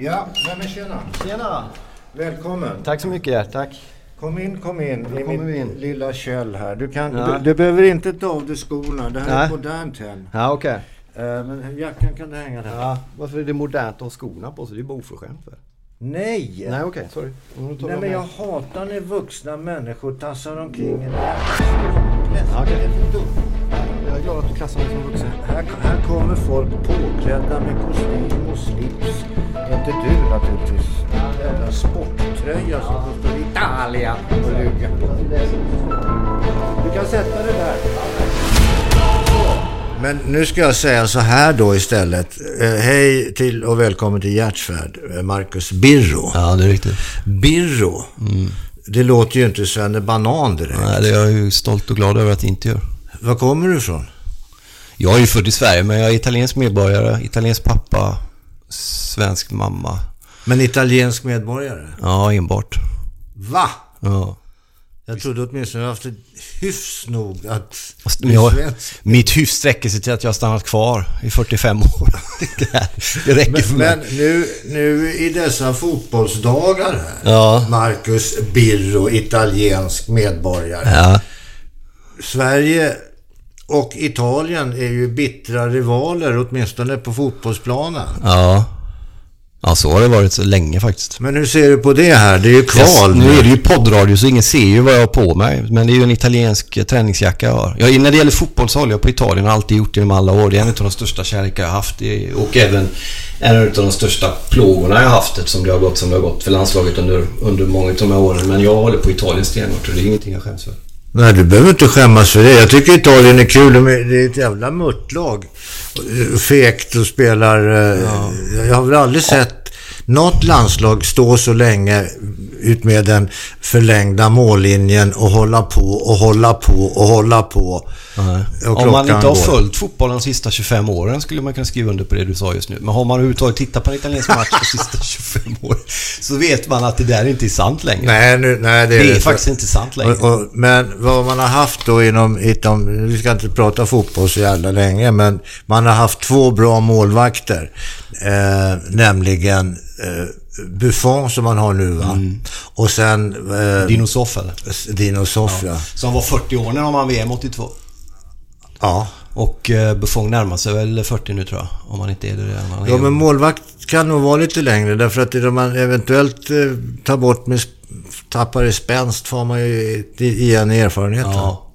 Ja, men tjena. Tjena! Välkommen. Tack så mycket, tack. Kom in, kom in i min in. lilla käll här. Du, kan, Ja. du, du behöver inte ta av dig skorna. Det här är Nej. ett modernt hem. Ja, okej. Eh, men jackan kan du hänga där. Ja, varför är det modernt att ha skorna på sig? Det är bara oförskämt väl? Nej! Nej, okej, sorry. Nu tar Nej men jag hatar när vuxna människor tassar omkring i en Ja, är för. Jag är glad att du klassar mig som vuxen. Här, här kommer folk påklädda med kostym och slips. Inte du naturligtvis. Jävla sporttröja som det står Italia på. Du kan sätta det där. Men nu ska jag säga så här då istället. Eh, hej till och välkommen till Hjärtsvärd, eh, Marcus Birro. Ja, det är riktigt. Birro. Det låter ju inte Svenne Banan direkt. Nej, det är jag ju stolt och glad över att det inte gör. Var kommer du ifrån? Jag är ju född i Sverige, men jag är italiensk medborgare, italiensk pappa, svensk mamma. Men italiensk medborgare? Ja, enbart. Va? Ja. Jag trodde åtminstone du haft ett hyfs nog att är jag, svensk. mitt hyfs sträcker sig till att jag har stannat kvar i 45 år. Det, här, det räcker för Men, mig. men nu, nu i dessa fotbollsdagar här, Ja. Marcus Birro, italiensk medborgare. Ja. Sverige och Italien är ju bittra rivaler, åtminstone på fotbollsplanen. ja. Ja, så har det varit så länge faktiskt. Men hur ser du på det här? Det är ju kval nu är det ju poddradio så ingen ser ju vad jag har på mig. Men det är ju en italiensk eh, träningsjacka jag har. Jag, när det gäller fotboll så håller jag på Italien och har alltid gjort det genom alla år. Det är en av de största kärlekar jag har haft. Och även en av de största plågorna jag har haft eftersom det har gått som det har gått för landslaget under, under många av de här åren. Men jag håller på Italien stenhårt och det är ingenting jag skäms för. Nej, du behöver inte skämmas för det. Jag tycker Italien är kul. De är- Det är ett jävla mörtlag. Fekt och spelar... eh, Jag har väl aldrig sett något landslag stå så länge ut med den förlängda mållinjen och hålla på och hålla på och hålla på. Och Om man inte har går. följt fotbollen de sista 25 åren skulle man kunna skriva under på det du sa just nu. Men har man överhuvudtaget tittat på en italiensk match de sista 25 åren så vet man att det där inte är sant längre. Nej, nu, nej, det är det är det. faktiskt inte sant längre. Och, och, men vad man har haft då inom, inom, vi ska inte prata fotboll så jävla länge, men man har haft två bra målvakter. Eh, nämligen eh, Buffon som man har nu va? Och sen eh, Dino Soff eller? Dino Soff ja. Som var 40 år när de vann VM 82. ja. Och eh, Buffon närmar sig väl 40 nu tror jag. Om han inte är det redan. Han Ja, men målvakt kan nog vara lite längre därför att det man eventuellt eh, tar bort med tappar i spänst får man ju i- igen erfarenhet. va? Ja.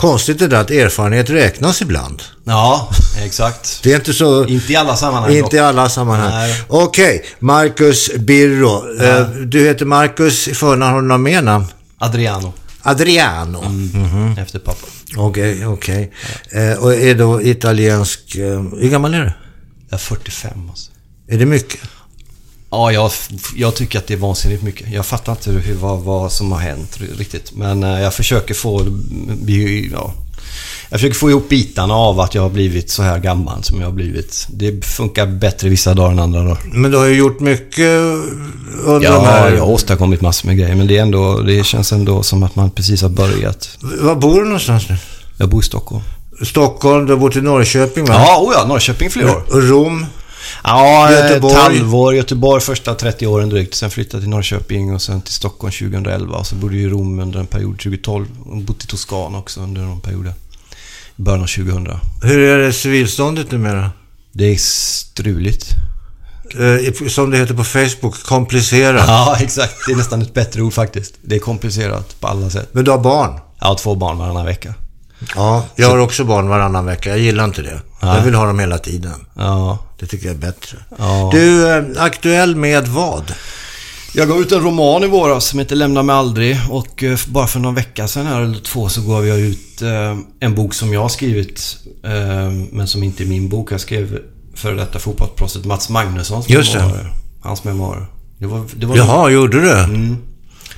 Konstigt det där att erfarenhet räknas ibland. ja, exakt. Det är inte så... Inte i alla sammanhang Inte i dock. alla sammanhang. Okej, Marcus Birro. Eh, Du heter Marcus i förnamn, har du något mer namn? Adriano. Adriano. Mm. Efter pappa. Okej, okej. Eh, Och är då italiensk... eh, Hur gammal är du? Jag är 45 alltså. Är det mycket? Ja, jag, jag tycker att det är vansinnigt mycket. Jag fattar inte hur, vad, vad som har hänt riktigt. Men eh, jag försöker få... Ja, jag försöker få ihop bitarna av att jag har blivit så här gammal som jag har blivit. Det funkar bättre vissa dagar än andra dagar. Men du har ju gjort mycket under de Ja, här... jag har åstadkommit massor med grejer. Men det, är ändå, det känns ändå som att man precis har börjat. Var bor du någonstans nu? Jag bor i Stockholm. Stockholm, du har bott i Norrköping va? Ja, oh ja, Norrköping flera år. Rom? Ja, Göteborg. Göteborg. ett halvår. Göteborg första 30 åren drygt. Sen flyttade till Norrköping och sen till Stockholm 2011. Och så bodde jag i Rom under en period 2012. Och bott i Toscana också under någon period. I början av 2000. Hur är det civilståndet numera? Det är struligt. Eh, Som det heter på Facebook, komplicerat. Ja, exakt. Det är nästan ett bättre ord faktiskt. Det är komplicerat på alla sätt. Men du har barn? Jag har två barn varannan vecka. Ja, jag har också barn varannan vecka. Jag gillar inte det. Nej. Jag vill ha dem hela tiden. Ja. Det tycker jag är bättre. Ja. Du, eh, aktuell med vad? Jag gav ut en roman i våras som heter Lämna mig aldrig och eh, bara för någon vecka sedan här eller två så gav jag ut eh, en bok som jag har skrivit men som inte är min bok. Jag skrev för detta fotbollsproffset Mats Magnussons Just det. memoarer. Hans memoarer. Det var, det var Jaha, gjorde du? Mm.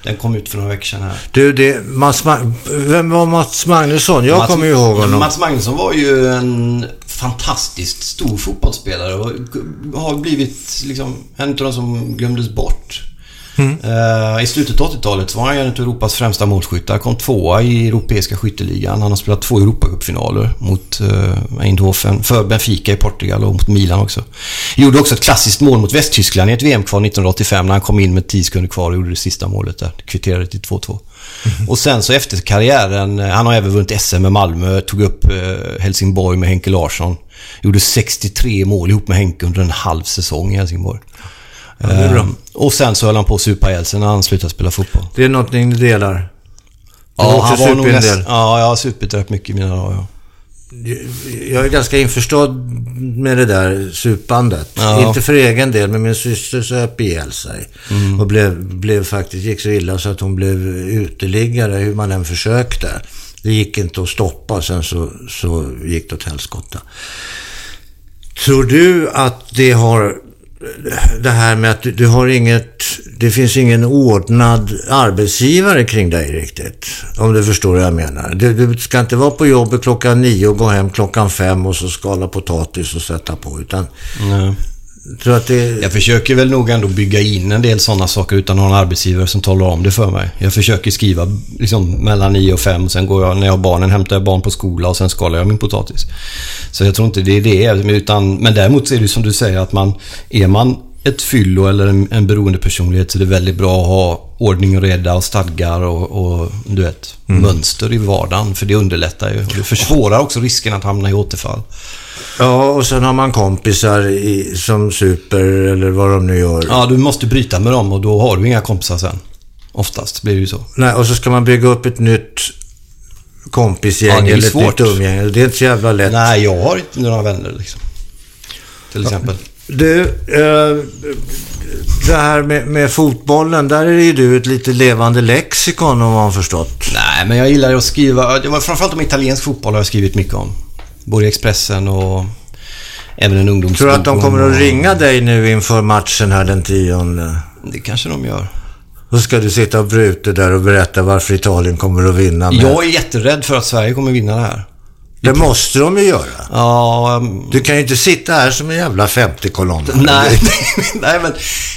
Den kom ut för några veckor sedan här. Du, det, Mats Ma- Vem var Mats Magnusson? Jag Mats- kommer ju ihåg honom. Mats Magnusson var ju en fantastiskt stor fotbollsspelare och har blivit liksom en av de som glömdes bort. Eh, I slutet av 80-talet var han en av Europas främsta målskyttar. Kom tvåa i Europeiska skytteligan. Han har spelat två Europacupfinaler mot uh, Eindhoven, för Benfica i Portugal och mot Milan också. Gjorde också ett klassiskt mål mot Västtyskland i ett VM-kval 1985 när han kom in med 10 sekunder kvar och gjorde det sista målet där. Kvitterade till 2-2. Och sen så efter karriären, eh, han har även vunnit SM med Malmö, tog upp Helsingborg med Henke Larsson. Gjorde 63 mål ihop med Henke under en halv säsong i Helsingborg. Det är bra. Ehm, och sen så höll han på att supa ihjäl sig när han slutade spela fotboll. Det är någonting ni delar. Ja, han var nog näst. Ja, jag har supit rätt mycket i mina dagar. Ja. Jag är ganska införstådd med det där supandet. Ja. Inte för egen del, men min syster söp ihjäl sig. Mm. Och blev, blev faktiskt, gick så illa så att hon blev uteliggare hur man än försökte. Det gick inte att stoppa, sen så, så gick det åt helskotta. Tror du att det har det här med att du, du har inget, det finns ingen ordnad arbetsgivare kring dig riktigt. Om du förstår vad jag menar. Du, du ska inte vara på jobbet klockan nio och gå hem klockan fem och så skala potatis och sätta på. Utan, Nej tror att det... Jag försöker väl nog ändå bygga in en del sådana saker utan att ha en arbetsgivare som talar om det för mig. Jag försöker skriva liksom mellan 9 och 5 och sen går jag, när jag har barnen, hämtar jag barn på skola och sen skalar jag min potatis. Så jag tror inte det är det. Utan, men däremot så är det som du säger att man, är man ett fyllo eller en, en beroende personlighet så är det väldigt bra att ha ordning och reda och stadgar och, och du vet, mönster i vardagen. För det underlättar ju. Och det försvårar också risken att hamna i återfall. Ja, och sen har man kompisar i, som super eller vad de nu gör. Ja, du måste bryta med dem och då har du inga kompisar sen. Oftast blir det ju så. Nej, och så ska man bygga upp ett nytt kompisgäng Ja, eller ett nytt umgänge. Det är inte så jävla lätt. Nej, jag har inte några vänner liksom. Till exempel. Du, eh, det här med, med fotbollen, där är ju du ett lite levande lexikon om man har förstått. Nej, men jag gillar ju att skriva. Det var framförallt om italiensk fotboll har jag skrivit mycket om. Både i Expressen och även en ungdomsbok. Tror du att de kommer om- att ringa dig nu inför matchen här den tionde? Det kanske de gör. Då ska du sitta och bruta där och berätta varför Italien kommer att vinna. Med. Jag är jätterädd för att Sverige kommer vinna det här. Det måste de ju göra. Ja, um, Du kan ju inte sitta här som en jävla 50-kolonn. nej, nej, men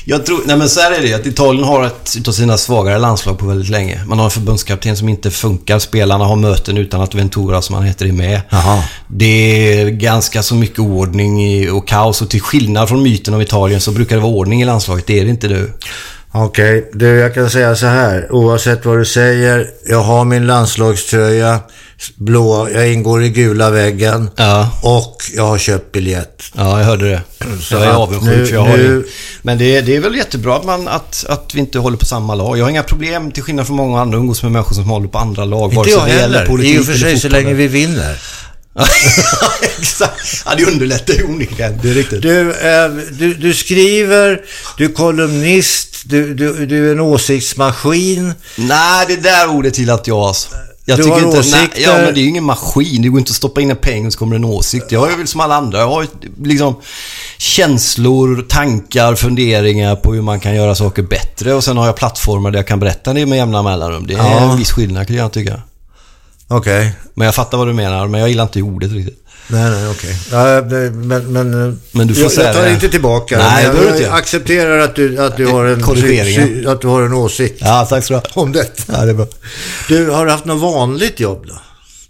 jag tror, nej men så här är det att Italien har ett utav sina svagare landslag på väldigt länge. Man har en förbundskapten som inte funkar. Spelarna har möten utan att Ventura, som han heter, är med. Jaha. Det är ganska så mycket ordning och kaos och till skillnad från myten om Italien så brukar det vara ordning i landslaget. Det är det inte nu. Okej, du jag kan säga så här. Oavsett vad du säger. Jag har min landslagströja. Blå. Jag ingår i gula väggen. Ja. Och jag har köpt biljett. Ja, jag hörde det. Så jag är avundsjuk för jag har nu-. Men det, är- det är väl jättebra att, man, att, att vi inte håller på samma lag. Jag har inga problem, till skillnad från många andra umgås med människor som håller på andra lag. Inte jag heller. I och för sig så länge vi vinner. Exakt. Ja, det underlättar ju onekligen. Det är riktigt. Du, eh, du, du skriver, du är kolumnist, du, du, du är en åsiktsmaskin. Nej, det där ordet gillar inte jag alltså. Jag Du tycker har inte, nej, åsikter. ja, men det är ju ingen maskin. Det går inte att stoppa in en peng och så kommer det en åsikt. Jag är väl som alla andra. Jag har liksom känslor, tankar, funderingar på hur man kan göra saker bättre. Och sen har jag plattformar där jag kan berätta det med jämna mellanrum. Det är Ja. en viss skillnad kan jag tycka. Okej. Men jag fattar vad du menar, men jag gillar inte ordet riktigt. Nej, nej, okej. Det- men, men, eh, Men du får jag, säga jag tar det. inte tillbaka Nej, men jag, jag inte. accepterar att du, att du har en, sy- att du har en åsikt Ja, tack så om detta. Ja, det är bra. Du, har du haft något vanligt jobb då?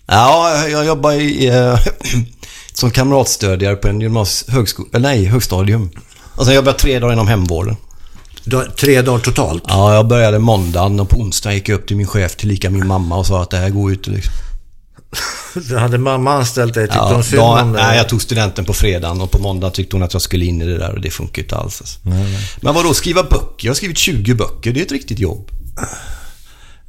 Ja, jag jobbar i, eh, som kamratstödjare på en gymnasie, högsko- eller nej, högstadium. Och sen jobbar jag tre dagar inom hemvården. Tre dagar totalt? Ja, jag började måndagen och på onsdag gick jag upp till min chef, tillika min mamma och sa att det här går ut liksom. Du hade mamma anställt dig? Tyckte Ja, hon synd om dig? nej, jag tog studenten på fredagen och på måndag tyckte hon att jag skulle in i det där och det funkar ju inte alls. Alltså. Men vadå, skriva böcker? Jag har skrivit 20 böcker, det är ett riktigt jobb.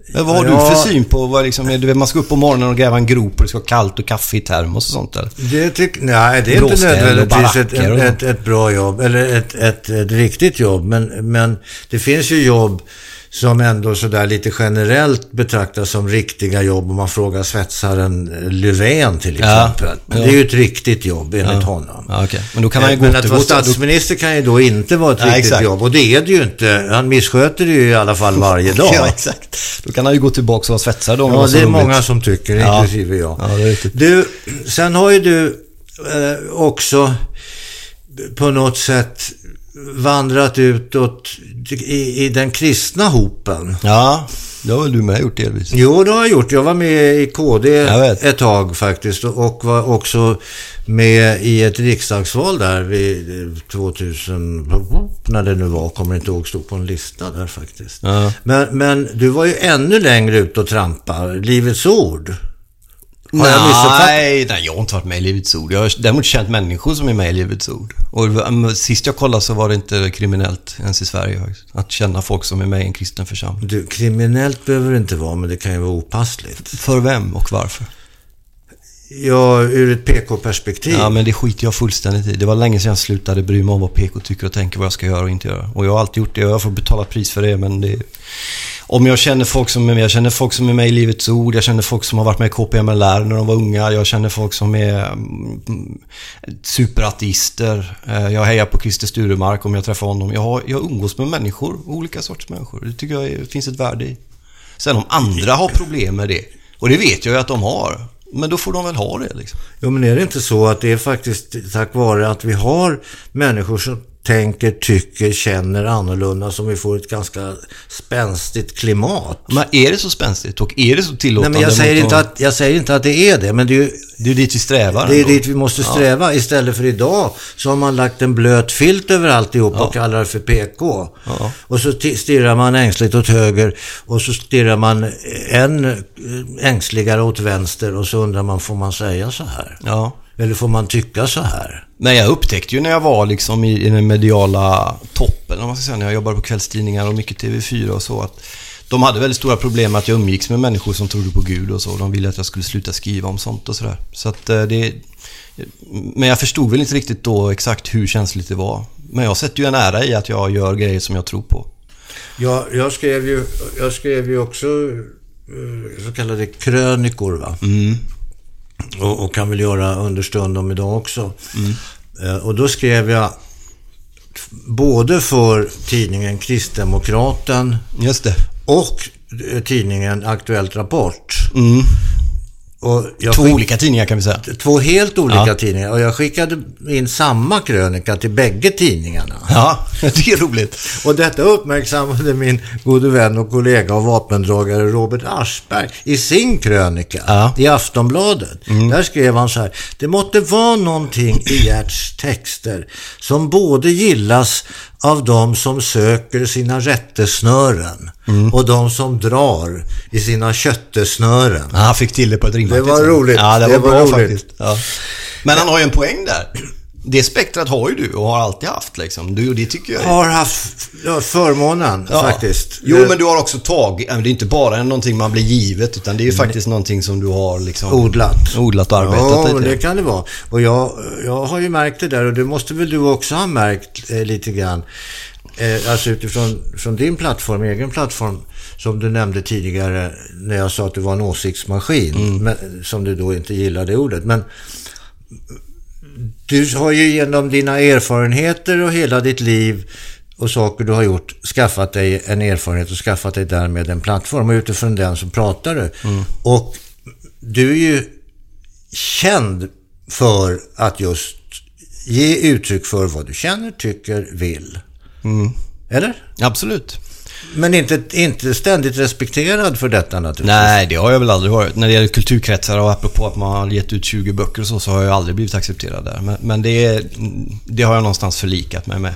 Men vad har Ja. du för syn på vad liksom, är det, man ska upp på morgonen och gräva en grop och det ska vara kallt och kaffe i termos och sånt eller? Det tyck, nej, det är inte Bråställ och nödvändigtvis ett, ett, ett, ett bra jobb. Eller ett, ett, ett riktigt jobb. Men, men det finns ju jobb som ändå sådär lite generellt betraktas som riktiga jobb. Om man frågar svetsaren Löfven till Ja, exempel. Ja. det är ju ett riktigt jobb enligt honom. Ja, okej. Men då kan han ju gå Men att vara då- statsminister kan ju då inte vara ett riktigt exakt. jobb. Och det är det ju inte. Han missköter det ju i alla fall varje dag. Ja, exakt. Då kan han ju gå tillbaka och vara svetsare då. Ja, det är roligt. många som tycker, Ja. inklusive jag. Ja. Du, sen har ju du eh, också på något sätt vandrat utåt i, i den kristna hopen. Ja, det har väl du med gjort delvis. Jo, det har jag gjort. Jag var med i KD ett tag faktiskt och var också med i ett riksdagsval där vid 2000, när det nu var, kommer inte ihåg, stod på en lista där faktiskt. Ja. Men, men du var ju ännu längre ut och trampa, Livets Ord. Har jag missuppfattat? nej, nej, jag har inte varit med i Livets Ord. Jag har däremot känt människor som är med i Livets Ord. Och sist jag kollade så var det inte kriminellt ens i Sverige faktiskt. Att känna folk som är med i en kristen församling. Du, kriminellt behöver det inte vara, men det kan ju vara opassligt. För vem och varför? Ja, ur ett PK-perspektiv. Ja, men det skiter jag fullständigt i. Det var länge sedan jag slutade bry mig om vad PK tycker och tänker vad jag ska göra och inte göra. Och jag har alltid gjort det och jag får betala pris för det, men det... Om jag känner folk som är med, jag känner folk som är med i Livets Ord, jag känner folk som har varit med i KPMLR när de var unga, jag känner folk som är mm, superateister. Eh, jag hejar på Christer Sturemark om jag träffar honom. Jag, har, jag umgås med människor, olika sorters människor. Det tycker jag är, finns ett värde i. Sen om andra har problem med det, och det vet jag ju att de har, men då får de väl ha det liksom. Jo, men är det inte så att det är faktiskt tack vare att vi har människor som tänker, tycker, känner annorlunda som vi får ett ganska spänstigt klimat? Men är det så spänstigt och är det så Nej, tillåtande men jag säger, inte att, jag säger inte att det är det, men det är ju Det är dit vi strävar. det är ändå. dit vi måste sträva. Istället för idag så har man lagt en blöt filt över alltihop och kallar det för PK. Ja. Och så ti- stirrar man ängsligt åt höger och så stirrar man än eh, ängsligare åt vänster och så undrar man, får man säga så här? Ja. Eller får man tycka så här? Men jag upptäckte ju när jag var liksom i, i den mediala toppen, om man ska säga, när jag jobbade på kvällstidningar och mycket TV4 och så, att de hade väldigt stora problem med att jag umgicks med människor som trodde på Gud och så. De ville att jag skulle sluta skriva om sånt och sådär. Så att eh, det... Men jag förstod väl inte riktigt då exakt hur känsligt det var. Men jag sätter ju en ära i att jag gör grejer som jag tror på. Jag, jag, skrev, ju, jag skrev ju också eh, så kallade krönikor. Va? Och, och kan väl göra understundom idag också. Eh, Och då skrev jag både för tidningen Kristdemokraten och eh, tidningen Aktuellt Rapport. Jag Två skick- olika tidningar kan vi säga. Två helt olika Ja. tidningar. Och jag skickade in samma krönika till bägge tidningarna. Ja, det är roligt. Och detta uppmärksammade min gode vän och kollega och vapendragare Robert Aschberg i sin krönika Ja. i Aftonbladet. Där skrev han så här. Det måtte vara någonting i Gerts texter som både gillas av de som söker sina rättesnören och de som drar i sina köttesnören. Ja, han fick till det på ett rimligt Det var roligt. Ja, det, Det var, var bra roligt. faktiskt. Ja. Men han har ju en poäng där. Det spektrat har ju du och har alltid haft liksom. Du, det tycker jag är... Har haft ja, förmånen Ja. faktiskt. Jo, Eh, men du har också tagit... Det är inte bara någonting man blir givet, utan det är ju faktiskt någonting som du har liksom... Odlat. Odlat och arbetat Ja, lite. det kan det vara. Och jag, jag har ju märkt det där och det måste väl du också ha märkt eh, lite grann. Eh, alltså utifrån från din plattform, egen plattform, som du nämnde tidigare när jag sa att du var en åsiktsmaskin, men, som du då inte gillade ordet. Men du har ju genom dina erfarenheter och hela ditt liv och saker du har gjort skaffat dig en erfarenhet och skaffat dig därmed en plattform och utifrån den så pratar du. Och du är ju känd för att just ge uttryck för vad du känner, tycker, vill. Eller? Absolut. Men inte, inte ständigt respekterad för detta naturligtvis. Nej, det har jag väl aldrig varit. När det gäller kulturkretsar och apropå att man har gett ut 20 böcker och så, så har jag aldrig blivit accepterad där. Men, men det, det har jag någonstans förlikat mig med.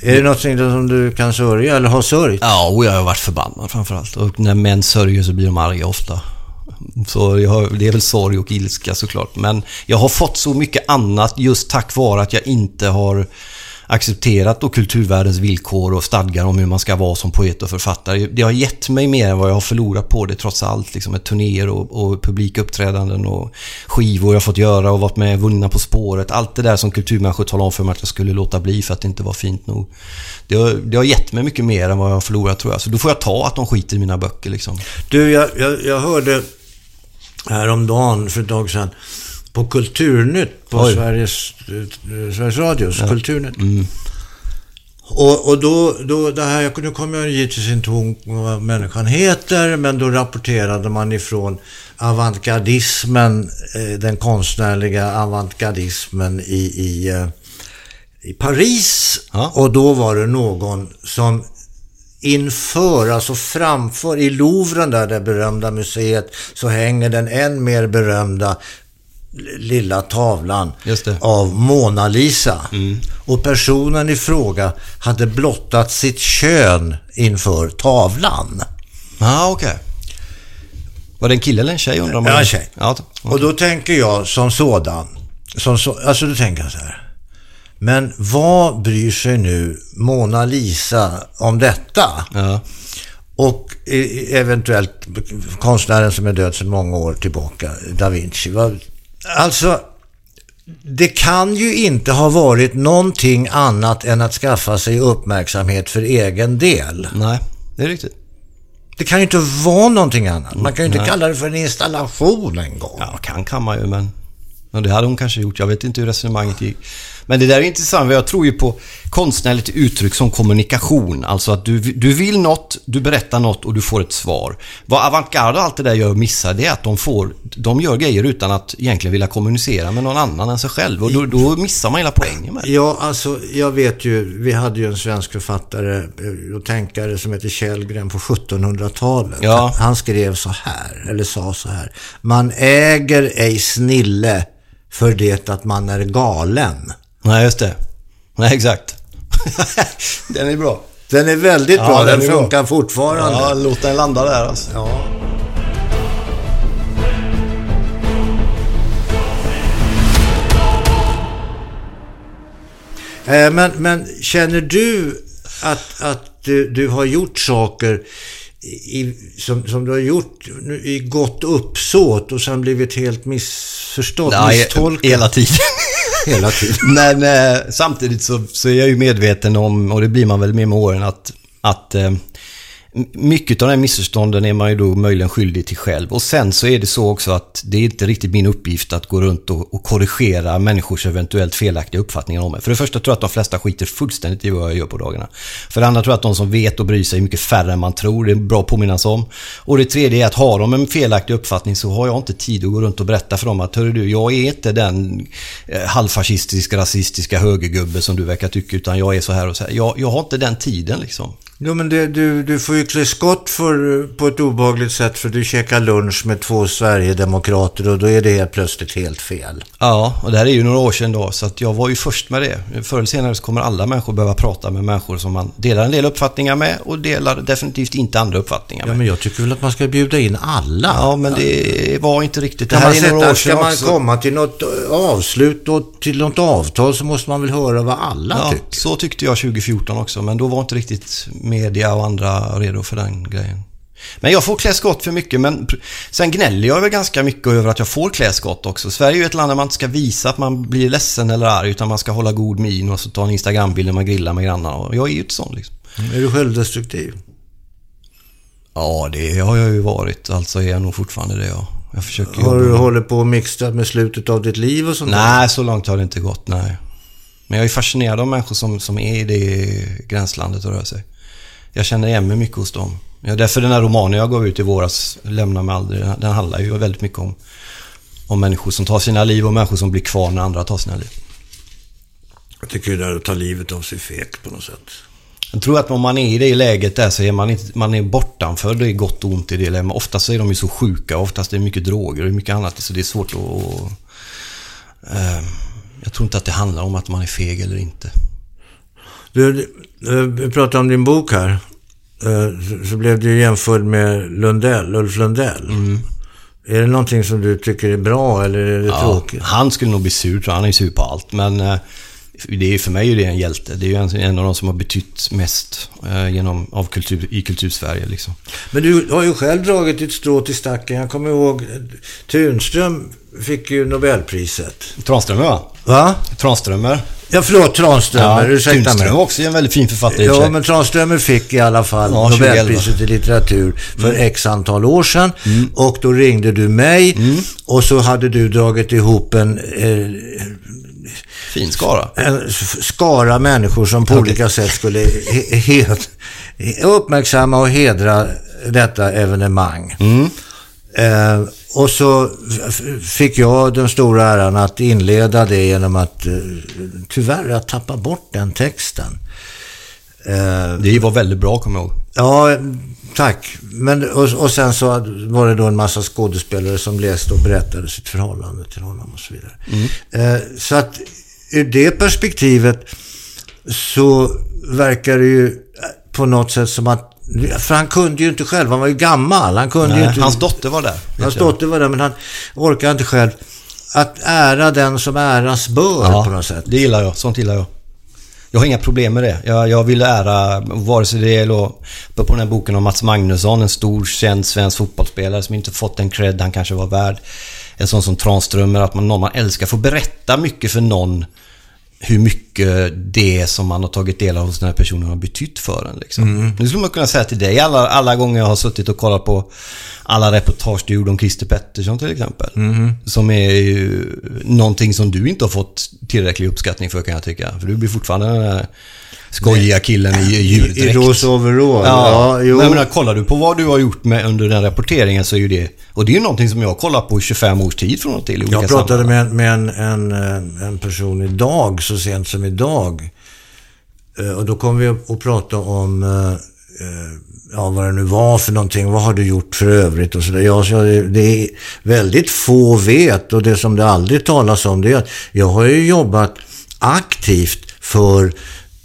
Är det något som du kan sörja eller har sörjt? Ja, och jag har varit förbannad framförallt. Och när män sörjer så blir de arga ofta. Så jag det är väl sorg och ilska såklart. Men jag har fått så mycket annat just tack vare att jag inte har accepterat då kulturvärldens villkor och stadgar om hur man ska vara som poet och författare. Det har gett mig mer än vad jag har förlorat på det trots allt. Liksom med turnéer och, och publikuppträdanden och skivor jag har fått göra och varit med vunna På spåret. Allt det där som kulturmänniskor talade om för mig att jag skulle låta bli för att det inte var fint nog. Det har, det har gett mig mycket mer än vad jag har förlorat tror jag. Så då får jag ta att de skiter i mina böcker liksom. Du, jag, jag, jag hörde häromdagen för ett tag sedan på Kulturnytt på Oj. Sveriges, eh, Sveriges Radios Kulturnytt. Och, och då, då, det här, nu kommer jag givetvis inte ihåg vad människan heter, men då rapporterade man ifrån avantgardismen, eh, den konstnärliga avantgardismen i, i, eh, i Paris. Ja. Och då var det någon som inför, alltså framför, i Louvren där, det berömda museet, så hänger den än mer berömda lilla tavlan av Mona Lisa. Och personen i fråga hade blottat sitt kön inför tavlan. Ja, ah, okej. Var det en kille eller en tjej undrar man? Ja, en tjej. Ja, t- Och då tänker jag som sådan, som så, alltså då tänker jag så här. Men vad bryr sig nu Mona Lisa om detta? ja. Och e- eventuellt konstnären som är död sedan många år tillbaka, Da Vinci. Vad- Alltså, det kan ju inte ha varit någonting annat än att skaffa sig uppmärksamhet för egen del. Nej, det är riktigt. Det kan ju inte vara någonting annat. Man kan ju inte Nej. kalla det för en installation en gång. Ja, kan kan man ju, men... men det hade hon kanske gjort. Jag vet inte hur resonemanget gick. Men det där är intressant, för jag tror ju på konstnärligt uttryck som kommunikation. Alltså att du, du vill något, du berättar något och du får ett svar. Vad avantgarde och allt det där gör missar, det är att de får... De gör grejer utan att egentligen vilja kommunicera med någon annan än sig själv. Och då, då missar man hela poängen med det. Ja, alltså jag vet ju, vi hade ju en svensk författare eh, och tänkare som heter Källgren på 1700-talet. Ja. Han skrev så här, eller sa så här. Man äger ej snille för det att man är galen. Nej, just det. Nej, exakt. den är bra. Den är väldigt Ja, bra, den den, är bra. funkar fortfarande. Ja, låt den landa där alltså. Ja. Eh, Men, men känner du att, att du, du har gjort saker i, som, som du har gjort i gott uppsåt och sen blivit helt missförstådd, Nej, misstolkad? hela tiden. Hela tiden. Men eh, samtidigt så, så är jag ju medveten om, och det blir man väl med med åren, att, att eh, mycket av de här missförstånden är man ju då möjligen skyldig till själv. Och sen så är det så också att det är inte riktigt min uppgift att gå runt och, och korrigera människors eventuellt felaktiga uppfattningar om mig. För det första tror jag att de flesta skiter fullständigt i vad jag gör på dagarna. För det andra tror jag att de som vet och bryr sig är mycket färre än man tror. Det är bra att påminnas om. Och det tredje är att har de en felaktig uppfattning så har jag inte tid att gå runt och berätta för dem att hörru du, jag är inte den eh, halvfascistiska, rasistiska högergubbe som du verkar tycka utan jag är så här och så här. Jag, jag har inte den tiden liksom. Jo, men det, du, du får ju klä skott för, på ett obehagligt sätt för du käkar lunch med två Sverigedemokrater och då är det helt plötsligt helt fel. Ja, och det här är ju några år sedan då, så att jag var ju först med det. Förr eller senare så kommer alla människor behöva prata med människor som man delar en del uppfattningar med och delar definitivt inte andra uppfattningar Ja, med. men jag tycker väl att man ska bjuda in alla. Ja, men det var inte riktigt. Det Kan man här är några år sätta, ska sedan man också. komma till något avslut och till något avtal så måste man väl höra vad alla Ja, tycker. så tyckte jag 2014 också, men då var inte riktigt media och andra redo för den grejen. Men jag får klä skott för mycket, men sen gnäller jag väl ganska mycket över att jag får klä skott också. Sverige är ju ett land där man inte ska visa att man blir ledsen eller arg, utan man ska hålla god min och så ta en Instagrambild när man grillar med grannarna. Och jag är ju inte sån liksom. Är du självdestruktiv? Ja, det har jag ju varit. Alltså är jag nog fortfarande det, ja. Jag försöker Har du hållit på och mixtrat med slutet av ditt liv och sånt där? Nej, så långt har det inte gått, nej. Men jag är fascinerad av människor som, som är i det gränslandet och rör sig. Jag känner igen mig mycket hos dem. Ja, därför den här romanen jag gav ut i våras, Lämna mig aldrig, den handlar ju väldigt mycket om, om människor som tar sina liv och människor som blir kvar när andra tar sina liv. Jag tycker det är att ta livet av sig fegt på något sätt. Jag tror att om man är i det läget där så är man, inte, man är bortanför det är gott och ont i det läget. Men oftast är de ju så sjuka, oftast är det mycket droger och mycket annat. Så det är svårt att... eh, jag tror inte att det handlar om att man är feg eller inte. Du, vi pratade om din bok här. Eh, så- blev du jämförd med Lundell, Ulf Lundell. Är det någonting som du tycker är bra eller är det tråkigt? han skulle nog bli sur tror jag. Han är sur på allt. Men eh, det är, för mig är det en hjälte. Det är ju en, en av de som har betytt mest eh, genom, av kultur, i kultursverige. Liksom. Men du har ju själv dragit ditt strå till stacken. Jag kommer ihåg eh, Tunström fick ju Nobelpriset. Tranströmer va? Va? Tranströmer. Ja, förlåt, Tranströmer. Ursäkta mig. Tunström också en väldigt fin författare Ja, men Tranströmer fick i alla fall Ja, 2011. Nobelpriset i litteratur för x antal år sedan. Och då ringde du mig och så hade du dragit ihop en, eh, Fin skara. en skara människor som på olika sätt skulle he- uppmärksamma och hedra detta evenemang. Eh, och så fick jag den stora äran att inleda det genom att eh, tyvärr att tappa bort den texten. Eh, Det var väldigt bra, kommer jag ihåg. Ja, tack. Men, och, och sen så var det då en massa skådespelare som läste och berättade sitt förhållande till honom och så vidare. Eh, så att ur det perspektivet så verkar det ju på något sätt som att... För han kunde ju inte själv, han var ju gammal. Han kunde ju Nej, inte... hans dotter var där. Hans jag. dotter var där, men han orkar inte själv. Att ära den som äras bör på något sätt. det gillar jag. Sånt gillar jag. Jag har inga problem med det. Jag, jag vill ära, vare sig det gäller på den här boken om Mats Magnusson, en stor känd svensk fotbollsspelare som inte fått den cred han kanske var värd. En sån som Tranströmer, att man, någon man älskar får berätta mycket för någon hur mycket det som man har tagit del av hos den här personen har betytt för en. Liksom. Nu skulle man kunna säga till dig alla, alla gånger jag har suttit och kollat på alla reportage du gjorde om Christer Pettersson till exempel. Som är ju någonting som du inte har fått tillräcklig uppskattning för kan jag tycka. För du blir fortfarande den där skojiga killen i I, i djurdräkt. rosa overall. Ja, Ja, jo. men jag menar, kollar du på vad du har gjort med under den rapporteringen så är ju det... Och det är ju någonting som jag har kollat på i 25 års tid från och till Jag pratade sammanhang. med, en- med en, en, eh, en person idag, så sent som idag. Eh, Och då kom vi och pratade om eh, ja, vad det nu var för någonting. Vad har du gjort för övrigt och sådär. Jag sa, det det är väldigt få vet och det som det aldrig talas om det är att jag har ju jobbat aktivt för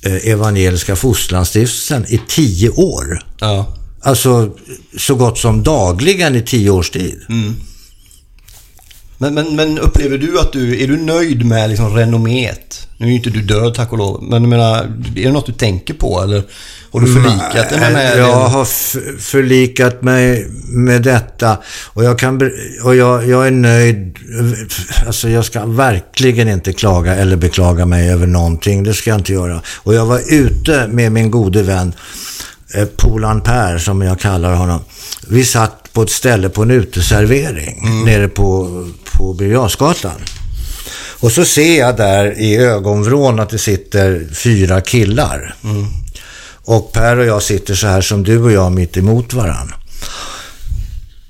Evangeliska Fosterlandsstiftelsen i tio år. Ja. Alltså så gott som dagligen i tio års tid. Men, men, men upplever du att du... Är du nöjd med liksom renommet? Nu är ju inte du död tack och lov. Men jag menar, är det något du tänker på eller har du förlikat dig med, med Jag har förlikat mig med detta och jag, kan, och jag, jag är nöjd. Alltså jag ska verkligen inte klaga eller beklaga mig över någonting. Det ska jag inte göra. Och jag var ute med min gode vän eh, Polan Per som jag kallar honom. Vi satt på ett ställe på en uteservering nere på, på Birger. Och så ser jag där i ögonvrån att det sitter fyra killar. Och Per och jag sitter så här som du och jag mitt emot varann.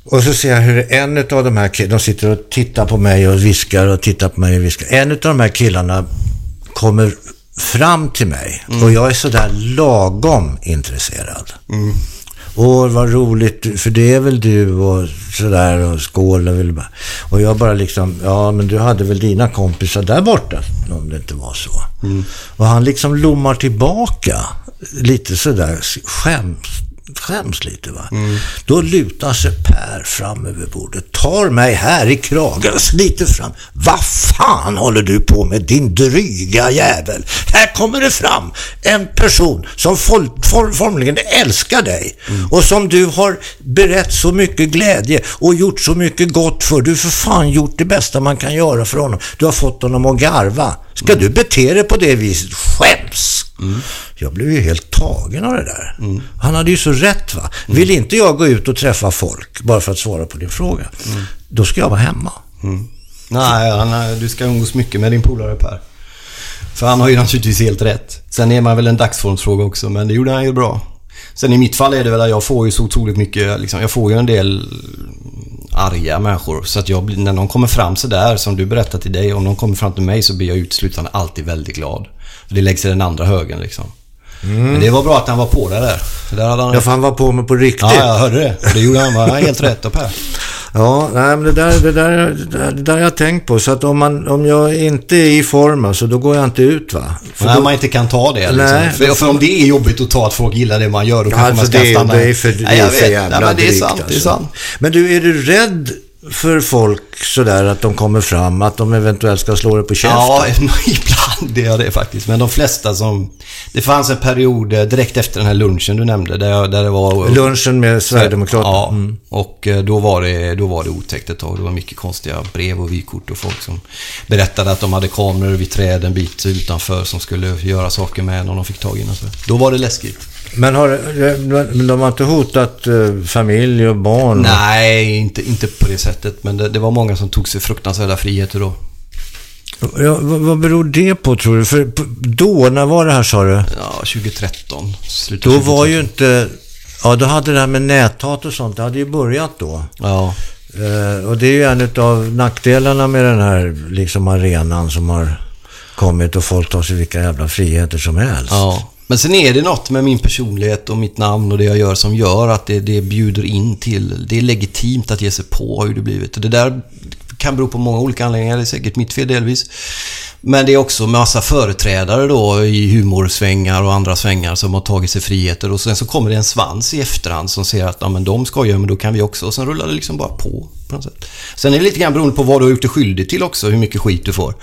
Och så ser jag hur en av de här killarna, de sitter och tittar på mig och viskar och tittar på mig och viskar. En av de här killarna kommer fram till mig och jag är sådär lagom intresserad. Åh, vad roligt, för det är väl du och sådär och skål och vill bara. Och jag bara liksom, ja men du hade väl dina kompisar där borta om det inte var så. Och han liksom lommar tillbaka lite sådär skäms, skäms lite va. Då lutar sig Per fram över bordet, tar mig här i kragen och sliter fram. Vad fan håller du på med din dryga jävel? Här kommer det fram en person som for, for- formligen älskar dig och som du har berett så mycket glädje och gjort så mycket gott för. Du har för fan gjort det bästa man kan göra för honom. Du har fått honom att garva. Ska du bete dig på det viset? Skäms! Jag blev ju helt tagen av det där. Han hade ju så rätt va. Vill inte jag gå ut och träffa folk bara för att svara på din fråga, då ska jag vara hemma. Nej, han, du ska umgås mycket med din polare Per. För han har ju naturligtvis helt rätt. Sen är man väl en dagsformsfråga också, men det gjorde han ju bra. Sen i mitt fall är det väl att jag får ju så otroligt mycket, liksom, jag får ju en del arga människor. Så att jag när någon kommer fram så där som du berättar till dig, om någon kommer fram till mig så blir jag uteslutande alltid väldigt glad. För det läggs i den andra högen liksom. Men det var bra att han var på det där. Där hade han... Ja, för han var på mig på riktigt. Ja, jag hörde det. Och det gjorde han. var helt rätt av Per. Ja, nej, men det där, det, där, det, där, det där har jag tänkt på. Så att om, man, om jag inte är i form, alltså, då går jag inte ut va. För När då, man inte kan ta det. Nej. Liksom. För, för om det är jobbigt att ta att folk gillar det man gör, då kanske alltså, man ska det, stanna. det är för, det Nej, är för jävla Nej, men det är drygt, sant. Det är alltså. sant. Men du, är du rädd för folk sådär att de kommer fram, att de eventuellt ska slå dig på käften? Ja, ibland är jag det faktiskt. Men de flesta som... Det fanns en period eh, direkt efter den här lunchen du nämnde, där, jag, där det var... Lunchen med Sverigedemokraterna. Ja, Mm. och eh, då var, det, då var det otäckt ett tag. Det var mycket konstiga brev och vykort och folk som berättade att de hade kameror vid träd en bit utanför som skulle göra saker med om de fick tag i den. Då var det läskigt. Men har, de har inte hotat eh, familj och barn? Nej, inte, inte på det sättet. Men det, det var många som tog sig fruktansvärda friheter då. Ja, vad, vad beror det på tror du? För då, när var det här sa du? Ja, 2013. Slutet Då var 2013. ju inte... Ja, då hade det här med näthat och sånt, det hade ju börjat då. Ja. Eh, och det är ju en av nackdelarna med den här liksom arenan som har kommit och folk tar sig vilka jävla friheter som helst. Ja. Men sen är det något med min personlighet och mitt namn och det jag gör som gör att det, det bjuder in till... Det är legitimt att ge sig på har ju det blivit. Och det där kan bero på många olika anledningar. Det är säkert mitt fel delvis. Men det är också massa företrädare då i humorsvängar och andra svängar som har tagit sig friheter och sen så kommer det en svans i efterhand som säger att ja, men de skojar men då kan vi också och sen rullar det liksom bara på. på något sätt. Sen är det lite grann beroende på vad du har gjort dig skyldig till också, hur mycket skit du får.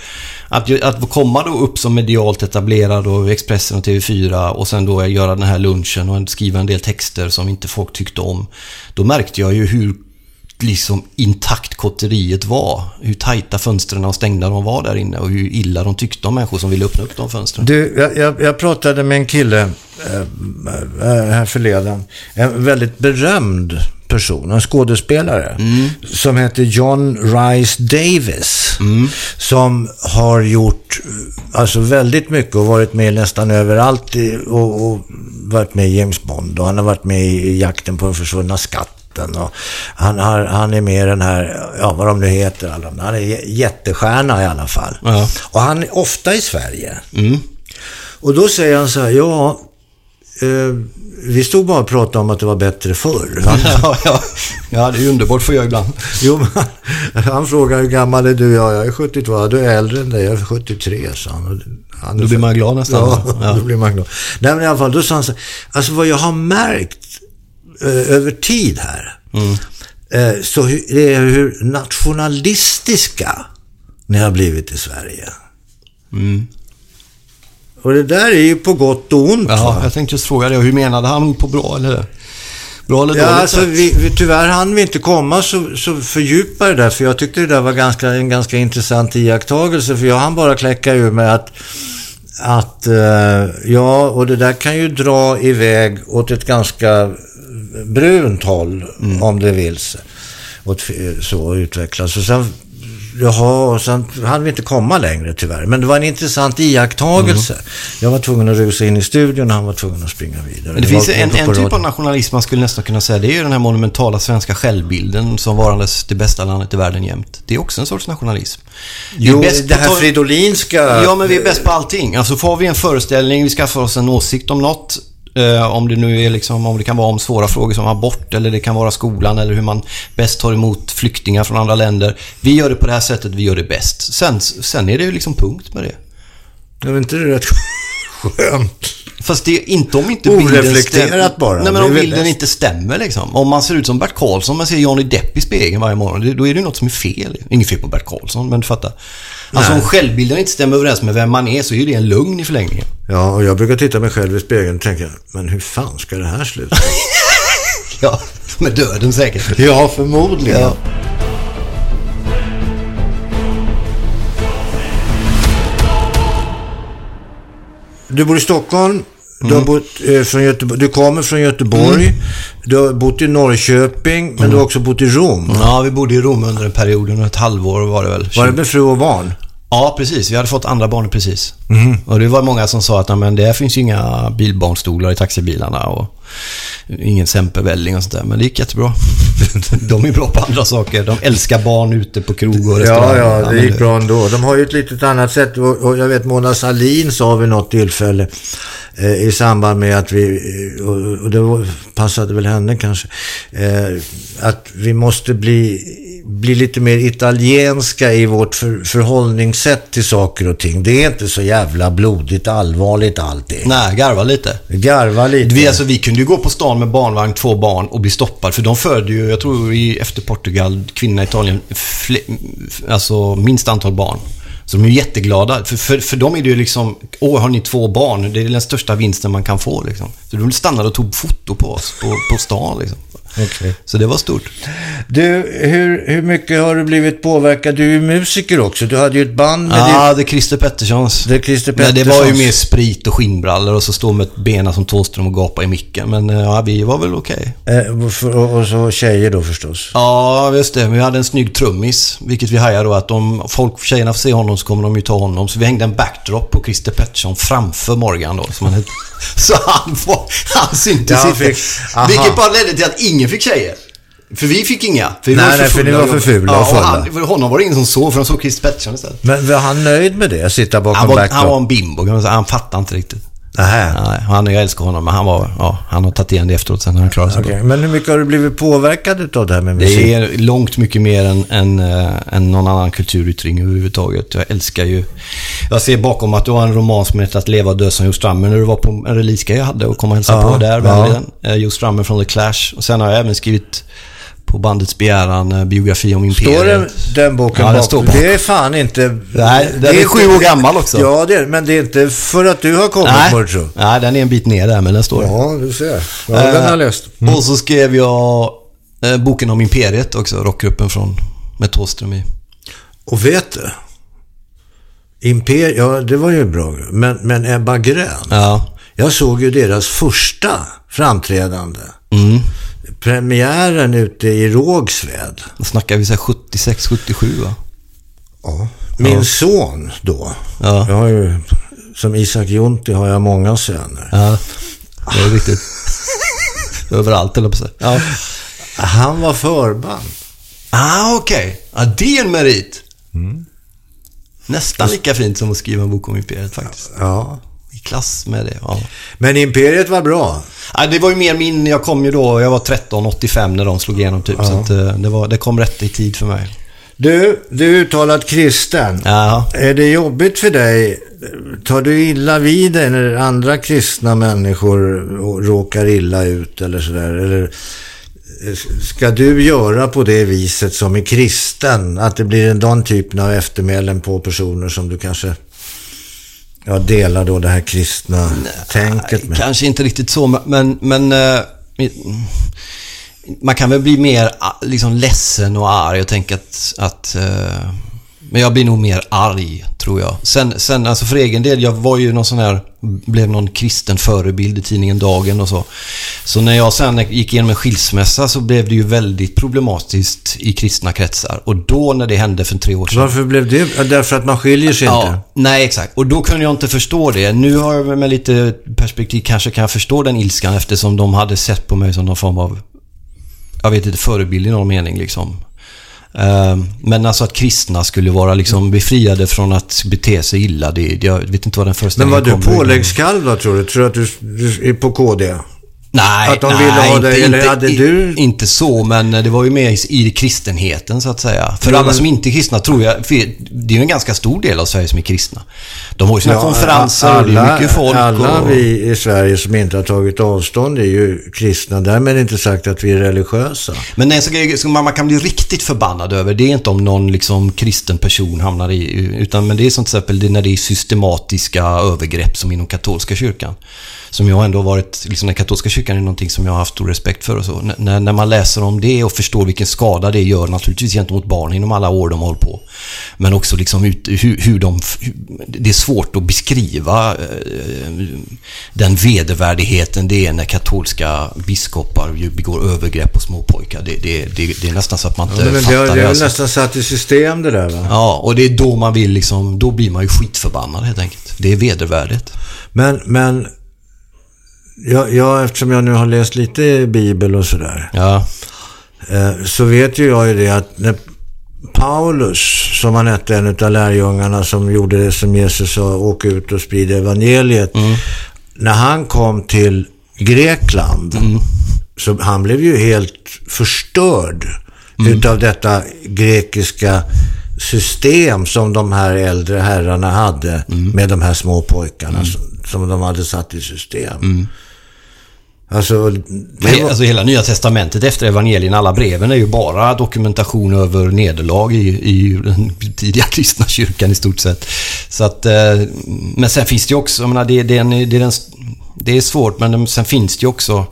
Att, att komma då upp som medialt etablerad och Expressen och TV4 och sen då göra den här lunchen och skriva en del texter som inte folk tyckte om. Då märkte jag ju hur liksom intakt kotteriet var. Hur tajta fönstren och stängda de var där inne och hur illa de tyckte om människor som ville öppna upp de fönstren. Du, jag, jag, jag pratade med en kille eh, här förleden. En väldigt berömd person, en skådespelare. Som heter John Rice Davis. Som har gjort alltså väldigt mycket och varit med nästan överallt och, och varit med i James Bond. Och han har varit med i Jakten på den försvunna skatten. Och han, har, han är med i den här, ja vad de nu heter, alla, han är jättestjärna i alla fall. Ja. Och han är ofta i Sverige. Och då säger han så här, ja, eh, vi stod bara och pratade om att det var bättre förr. Han, ja, ja. ja, det är underbart för jag ibland. jo, man, han, frågar hur gammal är du? Ja, jag är 72. Ja, du är äldre än dig. Jag är 73, sa han. Han Då blir man glad nästan. Ja, Ja. då blir man glad. Nej, men i alla fall, då sa han så här, alltså vad jag har märkt över tid här, Mm. eh, så det är hur nationalistiska ni har blivit i Sverige. Mm. Och det där är ju på gott och ont. Ja, va? jag tänkte just fråga det. Hur menade han på bra eller? Bra eller Ja, dåligt alltså, sätt? vi, vi, tyvärr hann vi inte komma så, så fördjupa det där, för jag tyckte det där var ganska, en ganska intressant iakttagelse, för jag hann bara kläcka ur mig att, att eh, ja, och det där kan ju dra iväg åt ett ganska brunt håll, om det vill f- så utvecklas. Och sen, jaha, och sen hann vi inte komma längre tyvärr. Men det var en intressant iakttagelse. Jag var tvungen att rusa in i studion och han var tvungen att springa vidare. Men det, var finns en, en typ radio. av nationalism man skulle nästan kunna säga. Det är ju den här monumentala svenska självbilden som varandes det bästa landet i världen jämt. Det är också en sorts nationalism. Jo, det här ta- fridolinska... Ja, men vi är bäst på allting. Alltså får vi en föreställning, vi skaffar oss en åsikt om något. Eh, om det nu är liksom, om det kan vara om svåra frågor som abort eller det kan vara skolan eller hur man bäst tar emot flyktingar från andra länder. Vi gör det på det här sättet, vi gör det bäst. Sen, sen är det ju liksom punkt med det. Det är inte det rätt skönt? Fast det är inte om inte bilden stämmer. bara. Nej, men om bilden bäst. inte stämmer liksom. Om man ser ut som Bert Karlsson, man ser Johnny Depp i spegeln varje morgon. Då är det något som är fel. Inget fel på Bert Karlsson, men du fattar. Alltså Nej. om självbilden inte stämmer överens med vem man är så är det en lugn i förlängningen. Ja, och jag brukar titta mig själv i spegeln och tänka, men hur fan ska det här sluta? Ja, med döden säkert. ja, förmodligen. Ja. Du bor i Stockholm. Du, har Mm. bott, eh, från Göteborg, du kommer från Göteborg. Du har bott i Norrköping, men Mm. du har också bott i Rom. Ja, vi bodde i Rom under en period, under ett halvår var det väl. Var det med fru och barn? Ja, precis. Vi hade fått andra barn precis. Och det var många som sa att "Nej, men det finns ju inga bilbarnstolar i taxibilarna och ingen sempervälling och sånt där. Men det gick jättebra. De är bra på andra saker. De älskar barn ute på krog och Ja, restaurang. ja, det gick bra ändå. De har ju ett litet annat sätt. Och, jag vet Mona Salin sa vid något tillfälle eh, i samband med att vi, eh, och, det passade väl henne kanske, eh, att vi måste bli, bli lite mer italienska i vårt för, förhållningssätt till saker och ting. Det är inte så jävla blodigt allvarligt alltid. Nej, garva lite. Garva lite. Vi, alltså, vi kunde ju gå på stan med barnvagn, två barn och bli stoppad. För de födde ju, jag tror i, efter Portugal, kvinnorna i Italien, fle, alltså minst antal barn. Så de är ju jätteglada. För, för, för dem är det ju liksom, åh, har ni två barn? Det är den största vinsten man kan få liksom. Så de stannade och tog foto på oss på, på stan liksom. Okej. Så det var stort. Du, hur, hur mycket har du blivit påverkad? Du är ju musiker också. Du hade ju ett band med Ja, det är Christer Petterssons. Det är Christer Nej, det var ju Petterssons. mer sprit och skinnbrallor och så stå med benen som Thåström och gapa i micken. Men eh, ja, vi var väl okej. Eh, och, så tjejer då förstås. Ja, just det. Men vi hade en snygg trummis. Vilket vi hajade då att om folk, tjejerna får se honom så kommer de ju ta honom. Så vi hängde en backdrop på Christer Pettersson framför Morgan då. Som han så han, får, han syntes inte. vilket bara ledde till att ingen fick tjejer. För vi fick inga. För vi Nej, var nej, för ni var för fula och ja, och fulla. han, för honom var det ingen som såg, för de såg Chris Pettersson istället. Men var han nöjd med det? Sitta bakom Han var, han var en bimbo, kan man säga. Han fattade inte riktigt. Nähä. Nej, han, jag älskar honom, men han var, ja, han har tagit igen det efteråt sen när han klarade sig bra. Men hur mycket har du blivit påverkad av det här med musik? Det är långt mycket mer än, än, äh, än någon annan kulturyttring överhuvudtaget. Jag älskar ju... Jag ser bakom att du har en roman som heter Att leva och dö som Joe Strummer när du var på en releaseguy jag hade och kom och hälsade Ja, på där. ja. Eh, Joe Strummer från The Clash. Och sen har jag även skrivit på bandets begäran eh, biografi om Imperiet. Står det, den boken Ja, den bakom? står bakom. Det är fan inte... Nej, den är sju år gammal också. Ja, det är, men det är inte för att du har kommit Nej, tror nej, den är en bit ner där, men den står där. Ja, du ser. Ja, den har jag läst. Eh, Och så skrev jag eh, boken om Imperiet också, rockgruppen från med Thåström i. Och vet du? Imper, ja det var ju bra. Men, men Ebba Grön. Ja. Jag såg ju deras första framträdande. Mm. Premiären ute i Rågsved. Då snackar vi så här 76, 77 va? Ja. Min son då. Ja. Jag har ju, som Isak Jonti har jag många söner. Ja, det är riktigt. Överallt eller på sig. Ja. Han var förband. Ah, okej. Ja, det är en merit. Nästan lika fint som att skriva en bok om Imperiet faktiskt. Ja. I klass med det, ja. Men Imperiet var bra. ja. Det var ju mer min, jag kom ju då, jag var 13, 85 när de slog igenom typ. Så att, eh, det, var, det kom rätt i tid för mig. Du, du är uttalad kristen. Ja. Är det jobbigt för dig? Tar du illa vid dig när andra kristna människor råkar illa ut eller sådär? Eller ska du göra på det viset som är kristen? Att det blir en den typen av eftermälen på personer som du kanske ja, delar då det här kristna tänket med? Kanske inte riktigt så, men, men eh, man kan väl bli mer ah, liksom ledsen och arg och tänka att, att eh, men jag blir nog mer arg, tror jag. Sen, sen, alltså för egen del, jag var ju någon sån här, blev någon kristen förebild i tidningen Dagen och så. Så när jag sen gick igenom en skilsmässa så blev det ju väldigt problematiskt i kristna kretsar. Och då när det hände för tre år sedan. Varför blev det? Därför att man skiljer sig inte? Ja, nej exakt. Och då kunde jag inte förstå det. Nu har jag med lite perspektiv kanske kan jag förstå den ilskan eftersom de hade sett på mig som någon form av, jag vet inte, förebild i någon mening liksom. Ehm, Men alltså att kristna skulle vara liksom befriade från att bete sig illa, det, jag vet inte vad den Men föreställningen var du påläggskalv då tror du? Tror du att du är på KD? Nej, Att de nej, ville ha inte, eller inte, hade i- du- Inte så, men det var ju mer i, kristenheten så att säga. För Ja, alla men- som inte är kristna tror jag, det är ju en ganska stor del av Sverige som är kristna. De har ju sina Ja, konferenser och det är mycket folk. Alla och, vi i Sverige som inte har tagit avstånd är ju kristna. Därmed inte sagt att vi är religiösa. Men en grej som man kan bli riktigt förbannad över, det är inte om någon liksom kristen person hamnar i, utan men det är som till exempel det när det är systematiska övergrepp som inom katolska kyrkan. Som jag ändå varit, liksom den katolska kyrkan är någonting som jag har haft stor respekt för och så. N- När, man läser om det och förstår vilken skada det gör naturligtvis gentemot barn inom alla år de hållit på. Men också liksom ut, hur, hur de... Hur, det är svårt att beskriva eh, den vedervärdigheten det är när katolska biskopar begår övergrepp på småpojkar. Det, det, det, det är nästan så att man Ja, inte men det, fattar har- det. det är väl alltså. nästan satt i system det där va? Ja, och det är då man vill liksom... Då blir man ju skitförbannad helt enkelt. Det är vedervärdigt. Men, men jag, jag, eftersom jag nu har läst lite Bibel och sådär. Ja. Eh, så vet ju jag ju det att när Paulus, som han hette, en av lärjungarna som gjorde det som Jesus sa, åka ut och sprida evangeliet. När han kom till Grekland, så han blev ju helt förstörd utav detta grekiska system som de här äldre herrarna hade med de här små pojkarna som, som de hade satt i system. Alltså, det Men, var, alltså hela Nya Testamentet efter evangelien, alla breven är ju bara dokumentation över nederlag i, i den tidiga kristna kyrkan i stort sett. Så att, eh, men sen finns det ju också, jag menar, det, det, är en, det, är en, det är svårt, men sen finns det ju också,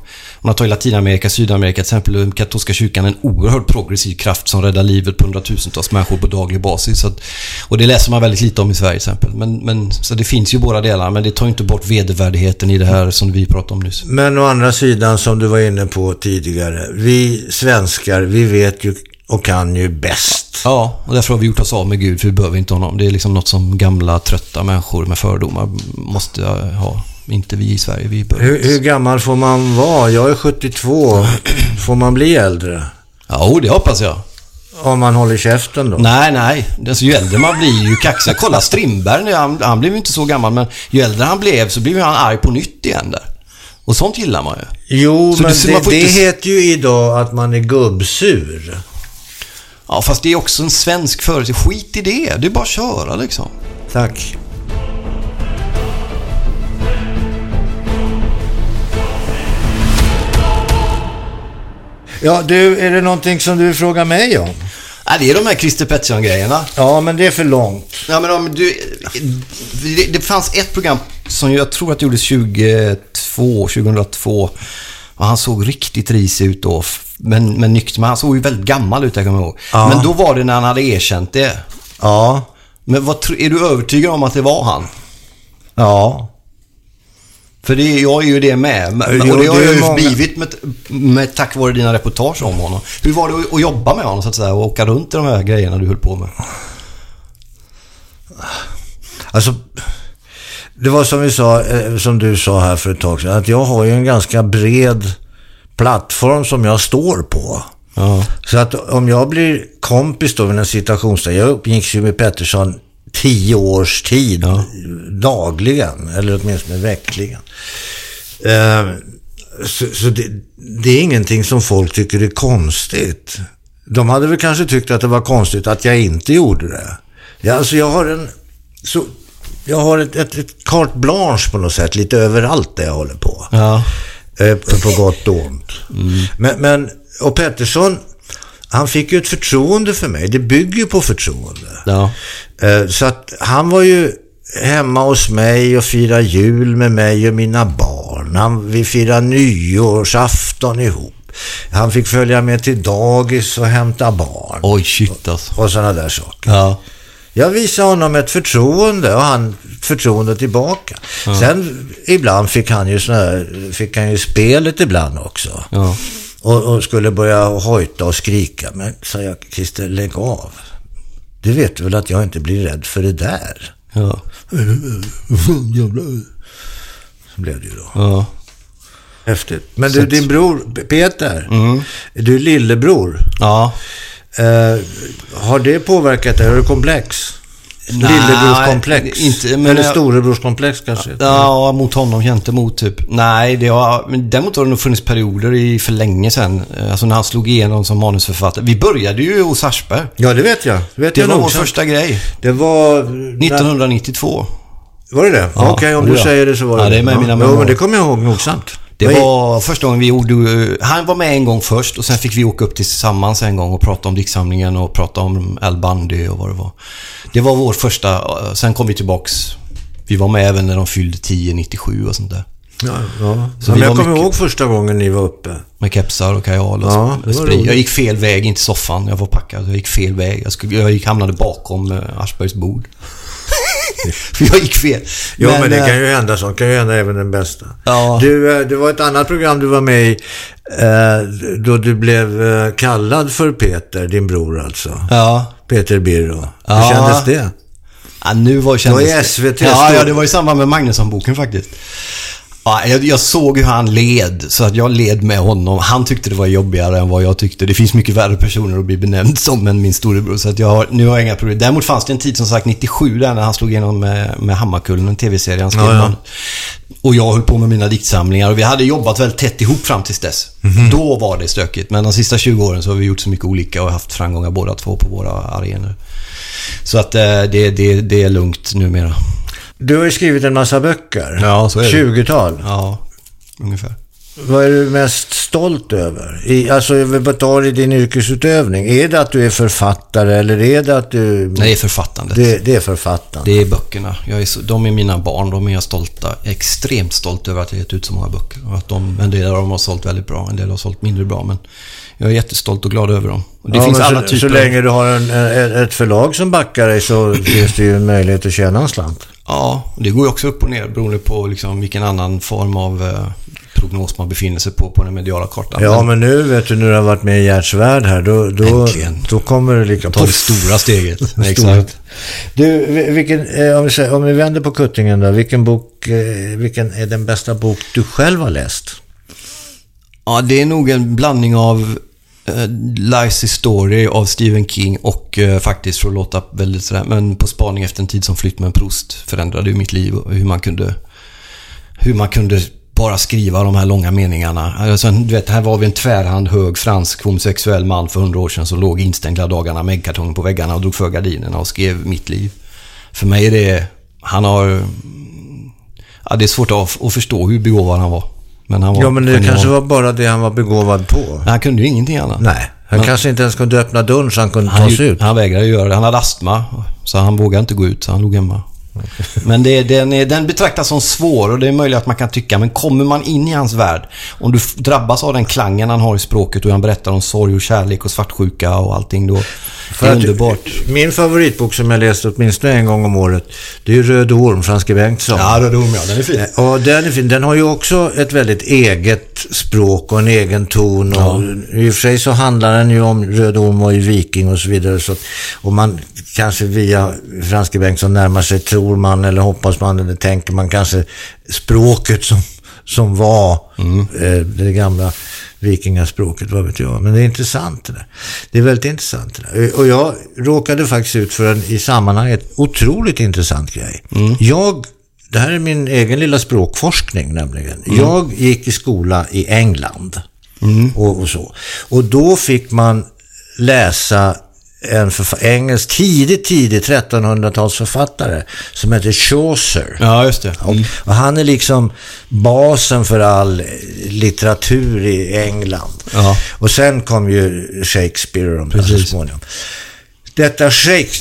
man tar i Latinamerika, Sydamerika till exempel, katolska kyrkan en oerhört progressiv kraft som räddar livet på hundratusentals människor på daglig basis. Att, och det läser man väldigt lite om i Sverige till exempel. Men, men, så det finns ju båda delar, men det tar inte bort vedervärdigheten i det här som vi pratade om nyss. Men å andra sidan, som du var inne på tidigare, vi svenskar, vi vet ju och kan ju bäst. Ja, och därför har vi gjort oss av med Gud, för vi behöver inte honom. Det är liksom något som gamla, trötta människor med fördomar måste ha. Inte vi i Sverige. Vi behöver Hur, hur gammal får man vara? Jag är 72. Får man bli äldre? Ja, det hoppas jag. Om man håller käften då? Nej, nej. Alltså, ju äldre man blir ju kaxigare. Kolla Strindberg, nu, han, han blev ju inte så gammal, men ju äldre han blev så blev han arg på nytt igen där. Och sånt gillar man ju. Jo, Så men det- det, det inte- heter ju idag att man är gubbsur. Ja, fast det är också en svensk företeelse. Skit i det. Det är bara att köra liksom. Tack. Ja, du, är det någonting som du vill fråga mig om? Nej, det är de här Christer Pettersson-grejerna. Ja, men det är för långt. Ja, men om du... Det, det fanns ett program som jag tror att det gjordes 22, 2002. Och han såg riktigt risig ut då. Men, men nykter. Men han såg ju väldigt gammal ut, jag kommer ihåg. Ja. Men då var det när han hade erkänt det. Ja, Men vad, är du övertygad om att det var han? ja. För det, jag är ju det med. Men- Jo, och det har jag ju många- blivit med, med, tack vare dina reportage om honom. Hur var det att, jobba med honom så att säga och åka runt i de här grejerna du höll på med? Alltså, det var som vi sa, eh, som du sa här för ett tag sedan, att jag har ju en ganska bred plattform som jag står på. Ja. Så att om jag blir kompis då, vid en citationstecken, jag umgicks ju med Pettersson tio års tid Ja. dagligen, eller åtminstone veckligen. Eh, så så det, det är ingenting som folk tycker är konstigt. De hade väl kanske tyckt att det var konstigt att jag inte gjorde det. Ja, alltså jag har en... Så, jag har ett, ett, ett carte blanche på något sätt, lite överallt där jag håller på. Ja. Eh, på gott och ont. Men, men, och Pettersson, han fick ju ett förtroende för mig. Det bygger ju på förtroende. Ja. Eh, Så att han var ju hemma hos mig och firade jul med mig och mina barn. Han, vi firade nyårsafton ihop. Han fick följa med till dagis och hämta barn. Oj, shit alltså. Och sådana där saker. Ja. Jag visade honom ett förtroende och han förtroende tillbaka. Sen ibland fick han ju såna här, fick han ju spelet ibland också. Ja. Och, och skulle börja hojta och skrika. Men sa jag, Christer, lägg av. Du vet väl att jag inte blir rädd för det där? Ja. Så blev det ju då. Ja. Häftigt. Men du, din bror Peter, Mm. du är lillebror. Ja. Eh, har det påverkat dig? Har du komplex? Lillebrorskomplex? inte, men Eller jag- storebrorskomplex kanske? Ja, mot honom gentemot typ. Nej, det har, men däremot har det nog funnits perioder i för länge sedan. Eh, Alltså när han slog igenom som manusförfattare. Vi började ju hos Aschberg. Ja, det vet jag. Det vet Det jag var vår nogsamt. första grej. Det var... 1992. Var det det? Ja, Okej, om det du var- säger det så var det Ja, det är med mina memoarer. men det kommer jag ihåg nogsamt. Det är- var första gången vi gjorde... Han var med en gång först och sen fick vi åka upp tillsammans en gång och prata om diktsamlingen och prata om Al Bundy och vad det var. Det var vår första... Sen kom vi tillbaks. Vi var med även när de fyllde 10, 97 och sånt där. Ja, ja. Så ja, men jag kommer ihåg första gången ni var uppe. Med kepsar och kajal och Ja, så. Jag gick fel väg in till soffan. Jag var packad. Jag gick fel väg. Jag, skulle, jag gick, hamnade bakom eh, Aschbergs bord. För jag gick fel. Ja, men, det eh, kan ju hända sånt. kan ju hända även den bästa. Ja. Du, eh, det var ett annat program du var med i eh, då du blev eh, kallad för Peter, din bror alltså. Ja. Peter Birro. Hur Ja. kändes det? Ja, nu var kändes Det var i SVT Ja, ja, det var i samband med Magnusson-boken faktiskt. Ja, jag, jag såg hur han led, så att jag led med honom. Han tyckte det var jobbigare än vad jag tyckte. Det finns mycket värre personer att bli benämnd som än min storebror. Så att jag har, nu har jag inga problem. Däremot fanns det en tid som sagt 97 där när han slog igenom med, med Hammarkullen, en tv-serie han skrev. Ja, ja. Och jag höll på med mina diktsamlingar och vi hade jobbat väldigt tätt ihop fram tills dess. Mhm. Då var det stökigt. Men de sista 20 åren så har vi gjort så mycket olika och haft framgångar båda två på våra arenor. Så att eh, det, det, det är lugnt numera. Du har ju skrivit en massa böcker. Ja, så är det. 20-tal. Ja, ungefär. Vad är du mest stolt över? I, alltså, bara tar i din yrkesutövning. Är det att du är författare eller är det att du... Nej, det är författandet. Det, Det, det är författaren. är böckerna. Jag är så, de är mina barn. De är jag stolta. Extremt stolt över att jag gett ut så många böcker. Och att de, en del av dem har sålt väldigt bra. En del har sålt mindre bra. Men jag är jättestolt och glad över dem. Det ja, finns alla så, typer så länge du har en, en, ett förlag som backar dig så finns det ju en möjlighet att tjäna en slant. Ja, det går ju också upp och ner beroende på liksom vilken annan form av eh, prognos man befinner sig på, på den mediala kartan. Ja, men nu vet du, när du har varit med i Gerts värld här, då, då, Äntligen. då kommer det lika... Ta det stora steget. Stora. Exakt. Du, vi- vilken, eh, om, vi säger, om vi vänder på kuttingen då, vilken bok, eh, vilken är den bästa bok du själv har läst? Ja, det är nog en blandning av uh, Lies Story av Stephen King och eh, faktiskt för att låta väldigt sådär, men På spaning efter en tid som flytt med en prost förändrade ju mitt liv och hur man kunde hur man kunde bara skriva de här långa meningarna. Alltså, du vet, här var vi en tvärhand hög fransk homosexuell man för hundra år sedan som låg instängd hela dagarna med äggkartongen på väggarna och drog för gardinerna och skrev mitt liv. För mig är det... Han har... Ja, det är svårt att, att förstå hur begåvad han var. Men han var Ja, men det kanske var bara det han var begåvad på. Han kunde ju ingenting annat. Nej, han Men- kanske inte ens kunde öppna dörren så han kunde ta Han, sig ut. han vägrade göra det. Han hade astma. Så han vågade inte gå ut, så han låg hemma. Men det, den, är, den betraktas som svår och det är möjligt att man kan tycka. Men kommer man in i hans värld, om du drabbas av den klangen han har i språket och han berättar om sorg och kärlek och svartsjuka och allting då. Det är underbart. Min favoritbok som jag läste åtminstone en gång om året, det är Röde Orm, Franske Bengtsson. Ja, är dum ja. Den är fin. Eh, Och den är fin. Den har ju också ett väldigt eget språk och en egen ton. Och I och för sig så handlar den ju om Röd Orm och ju viking och så vidare. Så att, och man kanske via Franske Bengtsson närmar sig, tror man eller hoppas man eller tänker man kanske språket som, som var eh, det gamla vikingaspråket, vad vet jag. Men det är intressant det där. Det är väldigt intressant det där. Och jag råkade faktiskt ut för en i sammanhanget otroligt intressant grej. Jag det här är min egen lilla språkforskning nämligen. Jag gick i skola i England och, och så. Och då fick man läsa en engelsk, tidigt, tidigt 1300-talsförfattare som heter Chaucer. Ja, just det. Och, och han är liksom basen för all litteratur i England. Ja. Och sen kom ju Shakespeare och de där så småningom. Detta,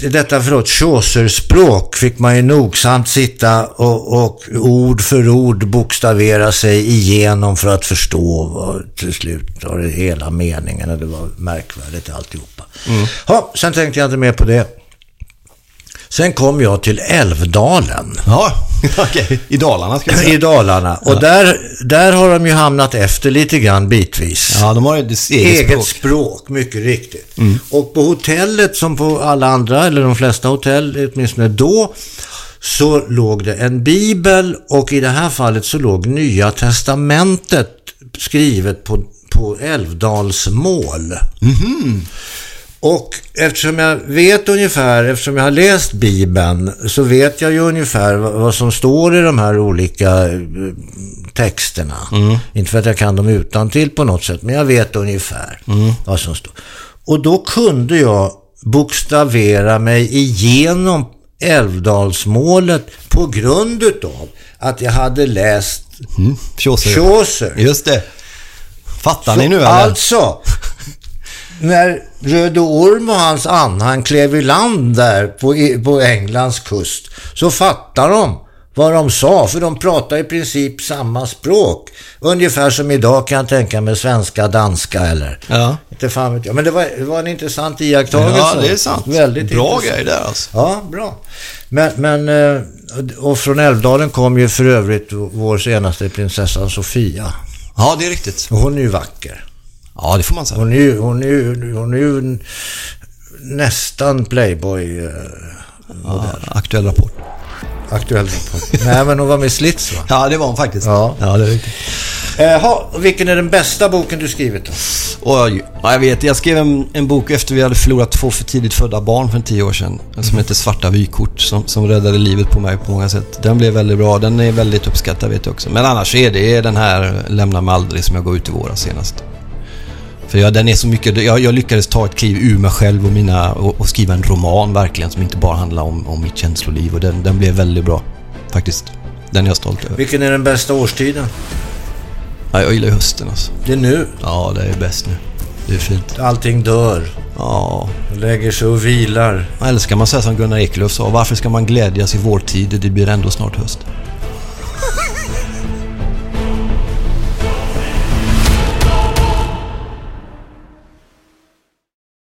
detta förlåt, Chaucer-språk fick man ju nogsamt sitta och, och ord för ord bokstavera sig igenom för att förstå vad till slut var det hela meningen och det var märkvärdigt alltihopa. Mm. Ja, sen tänkte jag inte mer på det. Sen kom jag till Älvdalen Ja, okej. I Dalarna ska jag i säga. Dalarna. Och där, där har de ju hamnat efter lite grann bitvis. Ja, de har ju eget, Eget språk. språk. mycket riktigt. Och på hotellet, som på alla andra, eller de flesta hotell, åtminstone då, så låg det en bibel och i det här fallet så låg Nya Testamentet skrivet på, på älvdalsmål. Och eftersom jag vet ungefär, eftersom jag har läst Bibeln, så vet jag ju ungefär vad, som står i de här olika eh, texterna. Inte för att jag kan dem utan till på något sätt, men jag vet ungefär vad som står. Och då kunde jag bokstavera mig igenom Älvdalsmålet på grund utav att jag hade läst Mm. Chaucer. Chaucer. Just det. Fattar ni Så nu eller? Alltså, när Röde Orm och hans anhang klev i land där på, i- på Englands kust så fattar de vad de sa, för de pratar i princip samma språk. Ungefär som idag kan jag tänka mig svenska, danska eller... Ja. Inte fan vet jag. Men det var, det var en intressant iakttagelse. Ja, det är sant. Väldigt Bra intressant. grej där alltså. Ja, bra. Men, men, eh, och från Älvdalen kom ju för övrigt vår senaste prinsessa Sofia. Ja, det är riktigt. Och hon är ju vacker. Ja, det får man säga. Hon är ju, hon är ju, hon är ju nästan Playboy eh, Ja, aktuell rapport. aktuell rapport. Nej, men hon var med i Slits va? Ja, det var hon faktiskt. Ja. ja det är riktigt. Jaha, och vilken är den bästa boken du skrivit då? Oj, ja, jag vet. Jag skrev en, en bok efter vi hade förlorat två för tidigt födda barn för tio år sedan. Som heter Svarta vykort som, som räddade livet på mig på många sätt. Den blev väldigt bra. Den är väldigt uppskattad vet jag också. Men annars är det den här Lämna mig aldrig som jag gav ut i våras senast. För jag, den är så mycket, jag, jag lyckades ta ett kliv ur mig själv och, mina, och, och skriva en roman verkligen som inte bara handlar om, om mitt känsloliv. Och den, den blev väldigt bra. Faktiskt. Den är jag stolt över. Vilken är den bästa årstiden? Ja, jag gillar hösten alltså. Det är nu. Ja, det är bäst nu. Det är fint. Allting dör. Ja, Lägger sig och vilar. Eller ska man säga som Gunnar Eklöf sa, varför ska man glädjas i vår tid? Det blir ändå snart höst.